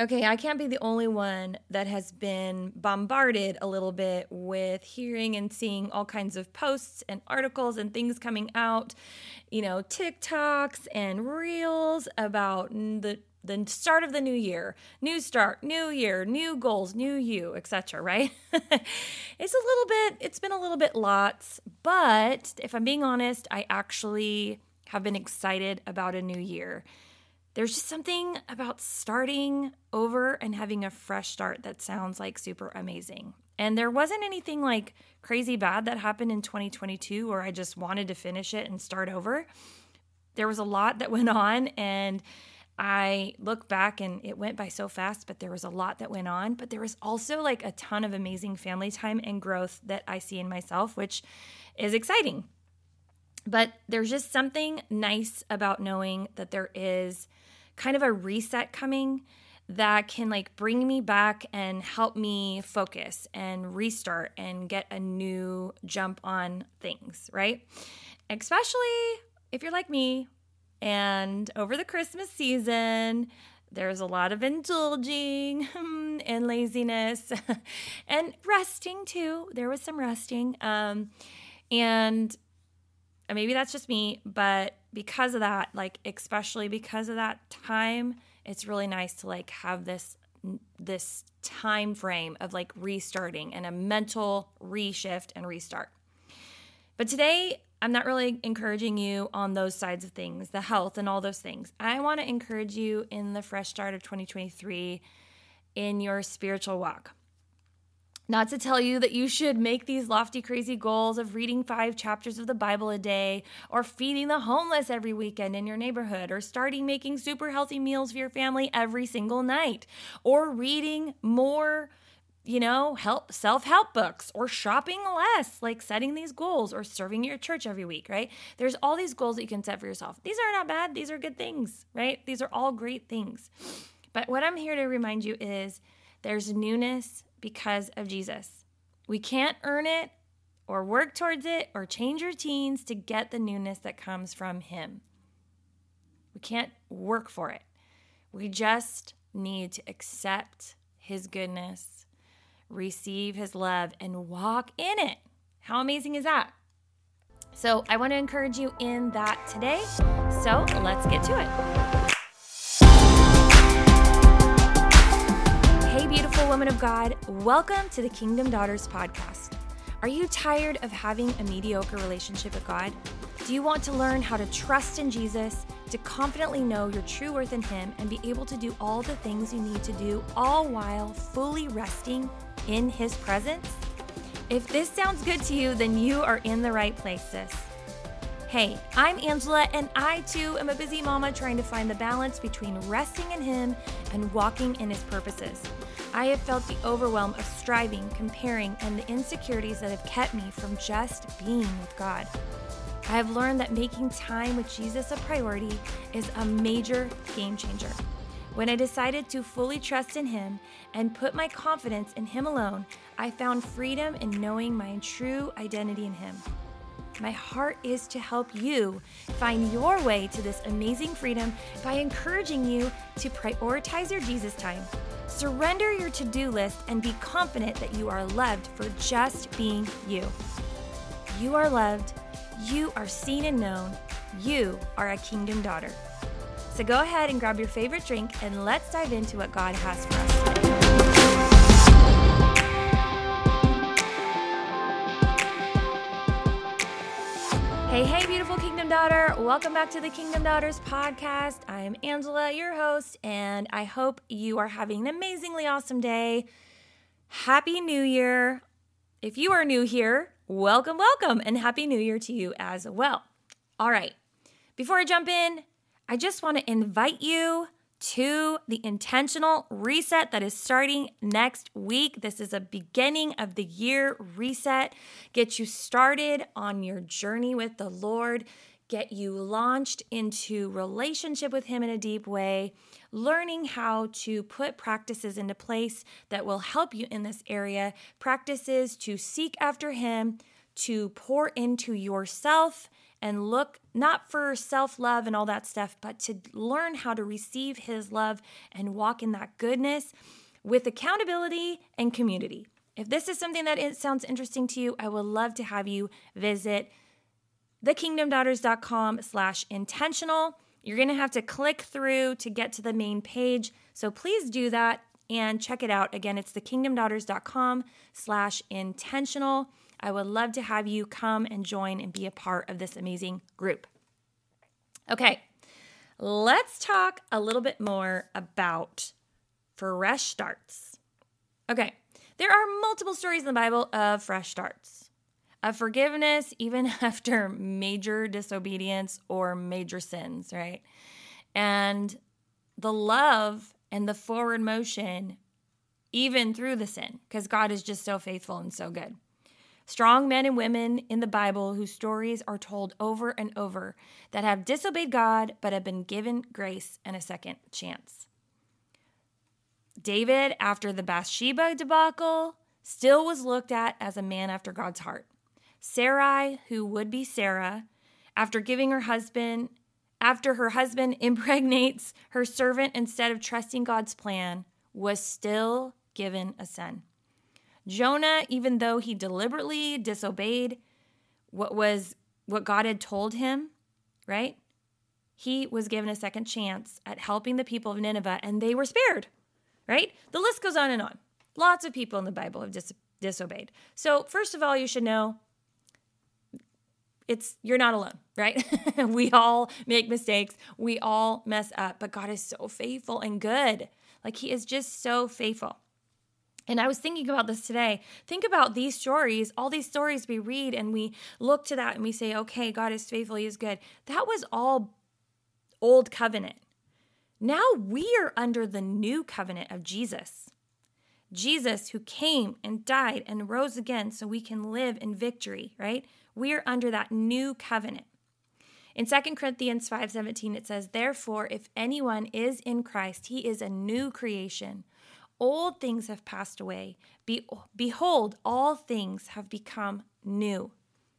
Okay, I can't be the only one that has been bombarded a little bit with hearing and seeing all kinds of posts and articles and things coming out, you know, TikToks and reels about the the start of the new year, new start, new year, new goals, new you, etc., right? it's a little bit it's been a little bit lots, but if I'm being honest, I actually have been excited about a new year there's just something about starting over and having a fresh start that sounds like super amazing. And there wasn't anything like crazy bad that happened in 2022 where I just wanted to finish it and start over. There was a lot that went on, and I look back and it went by so fast, but there was a lot that went on. But there was also like a ton of amazing family time and growth that I see in myself, which is exciting. But there's just something nice about knowing that there is kind of a reset coming that can like bring me back and help me focus and restart and get a new jump on things, right? Especially if you're like me and over the Christmas season, there's a lot of indulging and laziness and resting too. There was some resting. Um, and maybe that's just me, but because of that, like especially because of that time, it's really nice to like have this this time frame of like restarting and a mental reshift and restart. But today, I'm not really encouraging you on those sides of things, the health and all those things. I want to encourage you in the fresh start of 2023 in your spiritual walk. Not to tell you that you should make these lofty, crazy goals of reading five chapters of the Bible a day, or feeding the homeless every weekend in your neighborhood, or starting making super healthy meals for your family every single night, or reading more, you know, help self-help books, or shopping less, like setting these goals, or serving your church every week, right? There's all these goals that you can set for yourself. These are not bad, these are good things, right? These are all great things. But what I'm here to remind you is there's newness because of Jesus. We can't earn it or work towards it or change routines to get the newness that comes from Him. We can't work for it. We just need to accept His goodness, receive His love, and walk in it. How amazing is that? So, I want to encourage you in that today. So, let's get to it. Beautiful woman of God. Welcome to the Kingdom Daughters podcast. Are you tired of having a mediocre relationship with God? Do you want to learn how to trust in Jesus, to confidently know your true worth in Him, and be able to do all the things you need to do, all while fully resting in His presence? If this sounds good to you, then you are in the right place, sis. Hey, I'm Angela, and I too am a busy mama trying to find the balance between resting in Him and walking in His purposes. I have felt the overwhelm of striving, comparing, and the insecurities that have kept me from just being with God. I have learned that making time with Jesus a priority is a major game changer. When I decided to fully trust in Him and put my confidence in Him alone, I found freedom in knowing my true identity in Him. My heart is to help you find your way to this amazing freedom by encouraging you to prioritize your Jesus time Surrender your to do list and be confident that you are loved for just being you. You are loved, you are seen and known, you are a kingdom daughter. So go ahead and grab your favorite drink and let's dive into what God has for us Hey, hey, beautiful Kingdom Daughter. Welcome back to the Kingdom Daughters podcast. I am Angela, your host, and I hope you are having an amazingly awesome day. Happy New Year. If you are new here, welcome, welcome, and Happy New Year to you as well. All right, before I jump in, I just want to invite you to the intentional reset that is starting next week. This is a beginning of the year reset. Get you started on your journey with the Lord, get you launched into relationship with Him in a deep way, learning how to put practices into place that will help you in this area, practices to seek after Him, to pour into yourself and look not for self love and all that stuff, but to learn how to receive His love and walk in that goodness with accountability and community. If this is something that sounds interesting to you, I would love to have you visit thekingdomdaughters.com slash intentional. You're going to have to click through to get to the main page. So please do that and check it out. Again, it's thekingdomdaughters.com slash intentional. I would love to have you come and join and be a part of this amazing group. Okay, let's talk a little bit more about fresh starts. Okay, there are multiple stories in the Bible of fresh starts, of forgiveness, even after major disobedience or major sins, right? And the love and the forward motion, even through the sin, because God is just so faithful and so good. Strong men and women in the Bible whose stories are told over and over that have disobeyed God but have been given grace and a second chance. David, after the Bathsheba debacle, still was looked at as a man after God's heart. Sarai, who would be Sarah, after giving her husband, after her husband impregnates her servant instead of trusting God's plan, was still given a son. Jonah, even though he deliberately disobeyed what was what God had told him, right? He was given a second chance at helping the people of Nineveh and they were spared, right? The list goes on and on. Lots of people in the Bible have dis- disobeyed. So, first of all, you should know it's you're not alone, right? we all make mistakes. We all mess up, but God is so faithful and good. Like he is just so faithful. And I was thinking about this today. Think about these stories, all these stories we read and we look to that and we say, okay, God is faithful, He is good. That was all old covenant. Now we are under the new covenant of Jesus. Jesus, who came and died and rose again so we can live in victory, right? We are under that new covenant. In 2 Corinthians 5:17 it says, "Therefore if anyone is in Christ, he is a new creation. Old things have passed away. Be- behold, all things have become new.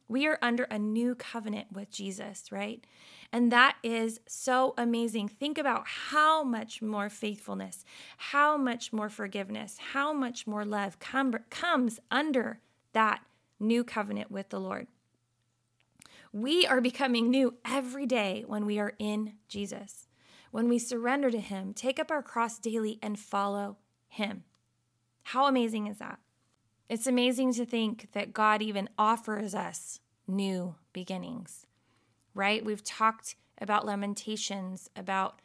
We are under a new covenant with Jesus, right? And that is so amazing. Think about how much more faithfulness, how much more forgiveness, how much more love com- comes under that new covenant with the Lord. We are becoming new every day when we are in Jesus. When we surrender to Him, take up our cross daily, and follow him. How amazing is that? It's amazing to think that God even offers us new beginnings, right? We've talked about lamentations, about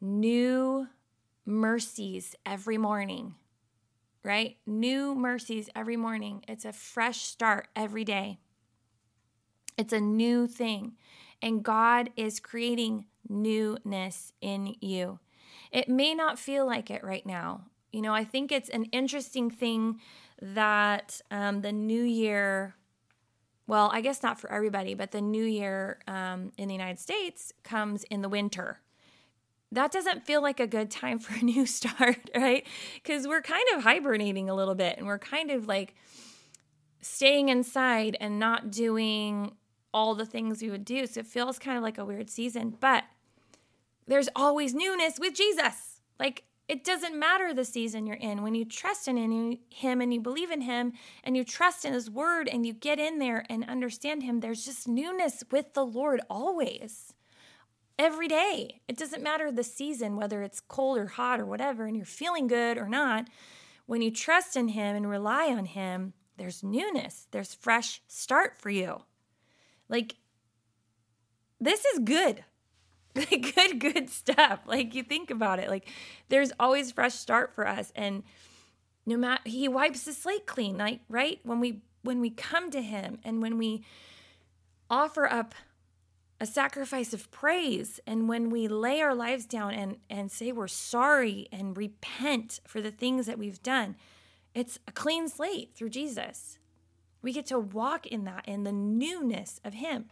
new mercies every morning, right? New mercies every morning. It's a fresh start every day. It's a new thing. And God is creating newness in you. It may not feel like it right now. You know, I think it's an interesting thing that um, the new year, well, I guess not for everybody, but the new year um, in the United States comes in the winter. That doesn't feel like a good time for a new start, right? Because we're kind of hibernating a little bit and we're kind of like staying inside and not doing all the things we would do. So it feels kind of like a weird season, but there's always newness with Jesus. Like it doesn't matter the season you're in. When you trust in Him and you believe in Him and you trust in His Word and you get in there and understand Him, there's just newness with the Lord always. Every day. It doesn't matter the season, whether it's cold or hot or whatever, and you're feeling good or not. When you trust in Him and rely on Him, there's newness, there's fresh start for you. Like, this is good. like good good stuff. Like you think about it. Like there's always fresh start for us. And no matter he wipes the slate clean like right? When we when we come to him and when we offer up a sacrifice of praise and when we lay our lives down and and say we're sorry and repent for the things that we've done it's a clean slate through Jesus. We get to walk in that in the newness of him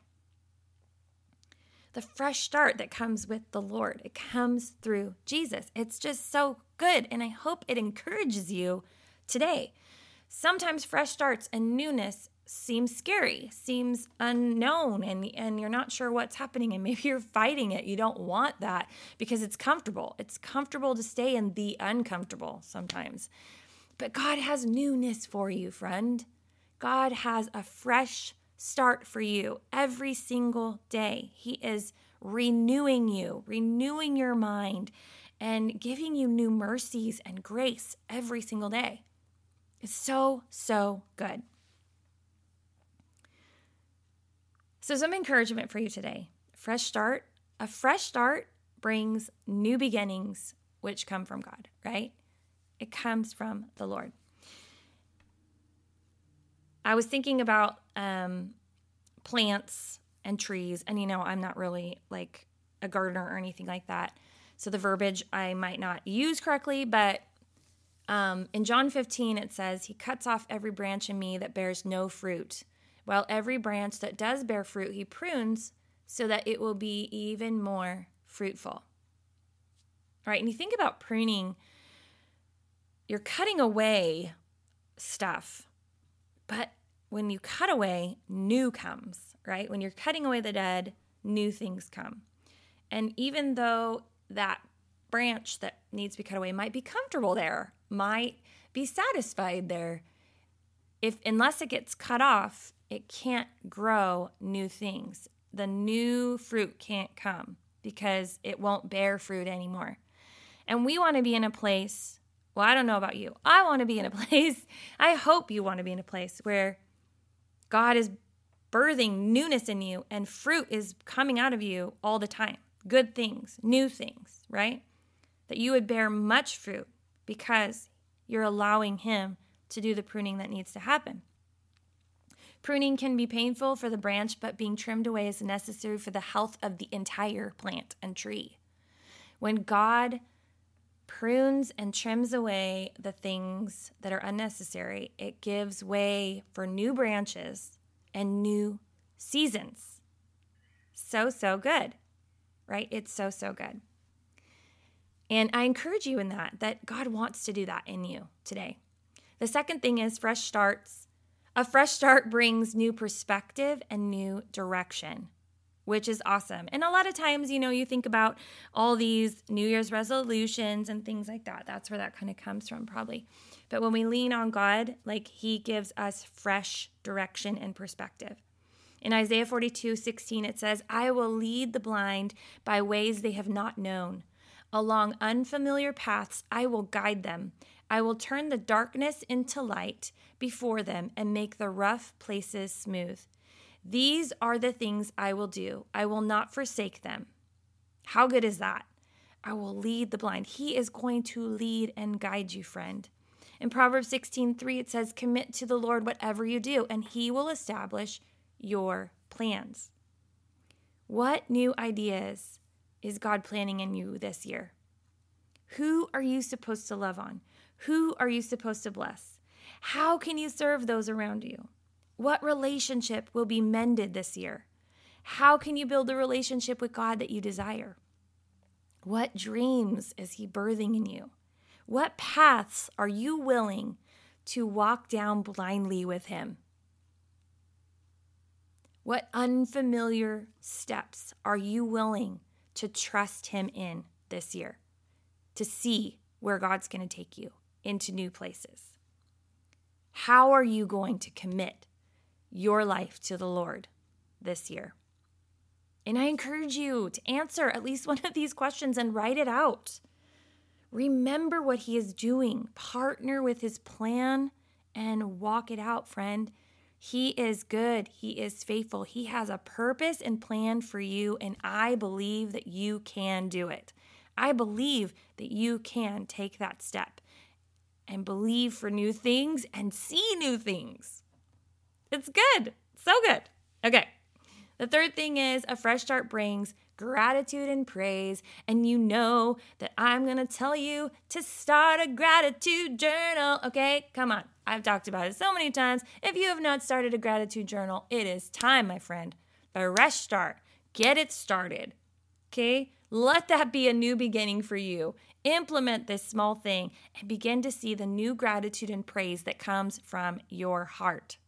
the fresh start that comes with the Lord. It comes through Jesus. It's just so good. And I hope it encourages you today. Sometimes fresh starts and newness seems scary, seems unknown, and, and you're not sure what's happening, and maybe you're fighting it. You don't want that because it's comfortable. It's comfortable to stay in the uncomfortable sometimes. But God has newness for you, friend. God has a fresh start for you every single day. He is renewing you, renewing your mind, and giving you new mercies and grace every single day. It's so, so good. So, some encouragement for you today. Fresh start. A fresh start brings new beginnings, which come from God, right? It comes from the Lord. I was thinking about um, plants and trees, and you know, I'm not really like a gardener or anything like that. So the verbiage I might not use correctly, but um, in John 15, it says, He cuts off every branch in me that bears no fruit while every branch that does bear fruit he prunes so that it will be even more fruitful. All right, and you think about pruning, you're cutting away stuff, but when you cut away, new comes, right? When you're cutting away the dead, new things come. And even though that branch that needs to be cut away might be comfortable there, might be satisfied there, if unless it gets cut off, it can't grow new things. The new fruit can't come because it won't bear fruit anymore. And we want to be in a place, well, I don't know about you. I want to be in a place, I hope you want to be in a place where God is birthing newness in you and fruit is coming out of you all the time. Good things, new things, right? That you would bear much fruit because you're allowing Him to do the pruning that needs to happen. Pruning can be painful for the branch, but being trimmed away is necessary for the health of the entire plant and tree. When God prunes and trims away the things that are unnecessary, it gives way for new branches and new seasons. So, so good, right? It's so, so good. And I encourage you in that, that God wants to do that in you today. The second thing is fresh starts a fresh start brings new perspective and new direction, which is awesome. And a lot of times, you know, you think about all these New Year's resolutions and things like that. That's where that kind of comes from, probably. But when we lean on God, like He gives us fresh direction and perspective. In Isaiah 42 16, it says, I will lead the blind by ways they have not known. Along unfamiliar paths, I will guide them. I will turn the darkness into light before them and make the rough places smooth. These are the things I will do. I will not forsake them. How good is that? I will lead the blind. He is going to lead and guide you, friend. In Proverbs 16:3 it says, "Commit to the Lord whatever you do, and he will establish your plans." What new ideas is God planning in you this year? Who are you supposed to love on? Who are you supposed to bless? How can you serve those around you? What relationship will be mended this year? How can you build the relationship with God that you desire? What dreams is He birthing in you? What paths are you willing to walk down blindly with Him? What unfamiliar steps are you willing to trust Him in this year to see where God's going to take you? into new places? How are you going to commit your life to the Lord this year? And I encourage you to answer at least one of these questions and write it out. Remember what He is doing, partner with His plan, and walk it out, friend. He is good. He is faithful. He has a purpose and plan for you, and I believe that you can do it. I believe that you can take that step and believe for new things and see new things. It's good. So good. Okay. The third thing is a fresh start brings gratitude and praise. And you know that I'm going to tell you to start a gratitude journal. Okay, come on. I've talked about it so many times. If you have not started a gratitude journal, it is time, my friend. Fresh start. Get it started. Okay, let that be a new beginning for you. Implement this small thing and begin to see the new gratitude and praise that comes from your heart.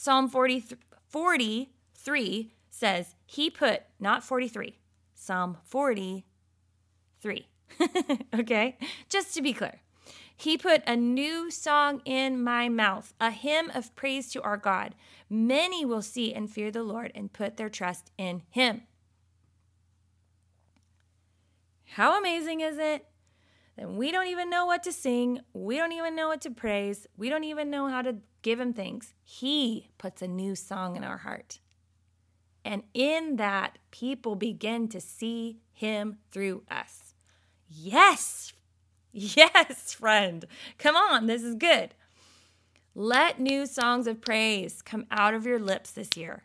Psalm 40, 43 says, He put, not 43, Psalm 43. okay? Just to be clear. He put a new song in my mouth, a hymn of praise to our God. Many will see and fear the Lord and put their trust in Him. How amazing is it that we don't even know what to sing? We don't even know what to praise. We don't even know how to give Him thanks. He puts a new song in our heart. And in that, people begin to see Him through us. Yes, Yes, friend. Come on, this is good. Let new songs of praise come out of your lips this year.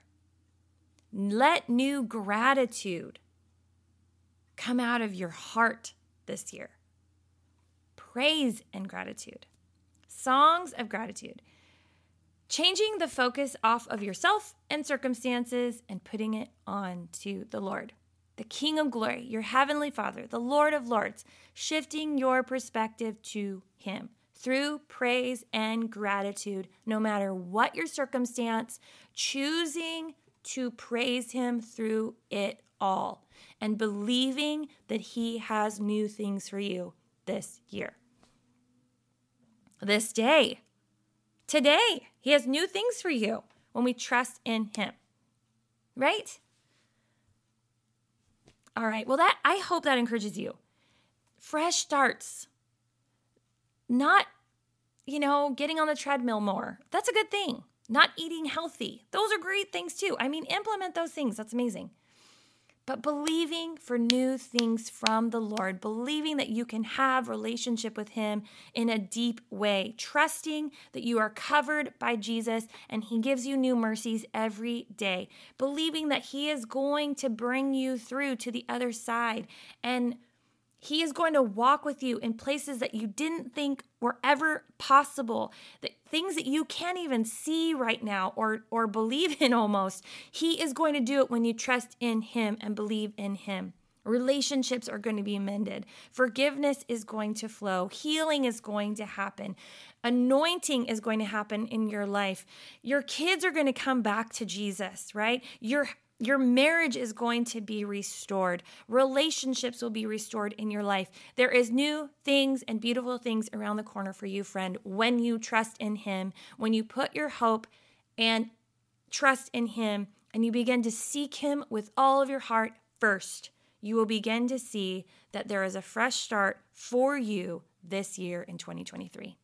Let new gratitude come out of your heart this year. Praise and gratitude. Songs of gratitude. Changing the focus off of yourself and circumstances and putting it on to the Lord the King of glory, your heavenly Father, the Lord of lords, shifting your perspective to Him through praise and gratitude, no matter what your circumstance, choosing to praise Him through it all and believing that He has new things for you this year. This day, today, He has new things for you when we trust in Him, right? All right. Well, that I hope that encourages you. Fresh starts. Not, you know, getting on the treadmill more. That's a good thing. Not eating healthy. Those are great things too. I mean, implement those things. That's amazing but believing for new things from the Lord, believing that you can have relationship with him in a deep way, trusting that you are covered by Jesus and he gives you new mercies every day, believing that he is going to bring you through to the other side and he is going to walk with you in places that you didn't think were ever possible, that things that you can't even see right now or, or believe in almost. He is going to do it when you trust in Him and believe in Him. Relationships are going to be mended. Forgiveness is going to flow. Healing is going to happen. Anointing is going to happen in your life. Your kids are going to come back to Jesus, right? Your your marriage is going to be restored. Relationships will be restored in your life. There is new things and beautiful things around the corner for you, friend, when you trust in Him, when you put your hope and trust in Him, and you begin to seek Him with all of your heart first. You will begin to see that there is a fresh start for you this year in 2023.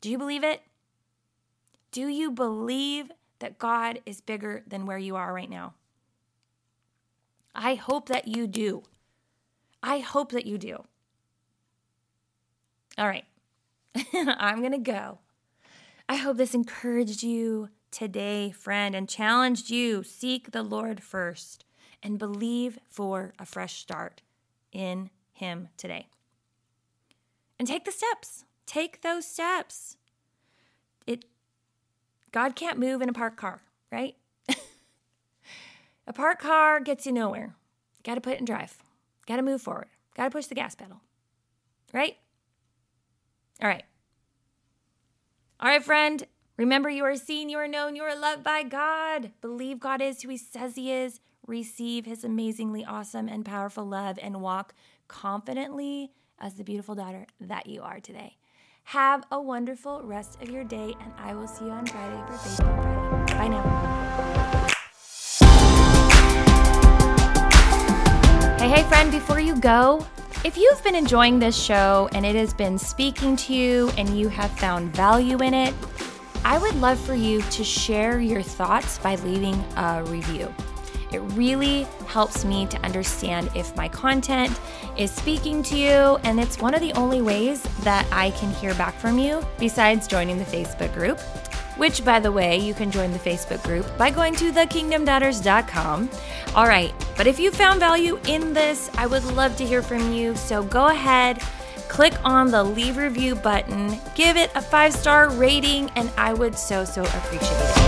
Do you believe it? Do you believe that God is bigger than where you are right now. I hope that you do. I hope that you do. All right, I'm going to go. I hope this encouraged you today, friend, and challenged you. Seek the Lord first and believe for a fresh start in Him today. And take the steps. Take those steps. God can't move in a parked car, right? a parked car gets you nowhere. Got to put it in drive. Got to move forward. Got to push the gas pedal, right? All right. All right, friend. Remember, you are seen, you are known, you are loved by God. Believe God is who He says He is. Receive His amazingly awesome and powerful love and walk confidently as the beautiful daughter that you are today. Have a wonderful rest of your day, and I will see you on Friday for Baseball Friday. Bye now. Hey, hey, friend, before you go, if you've been enjoying this show and it has been speaking to you and you have found value in it, I would love for you to share your thoughts by leaving a review. It really helps me to understand if my content is speaking to you, and it's one of the only ways that I can hear back from you besides joining the Facebook group. Which, by the way, you can join the Facebook group by going to thekingdomdaughters.com. All right, but if you found value in this, I would love to hear from you. So go ahead, click on the leave review button, give it a five star rating, and I would so, so appreciate it.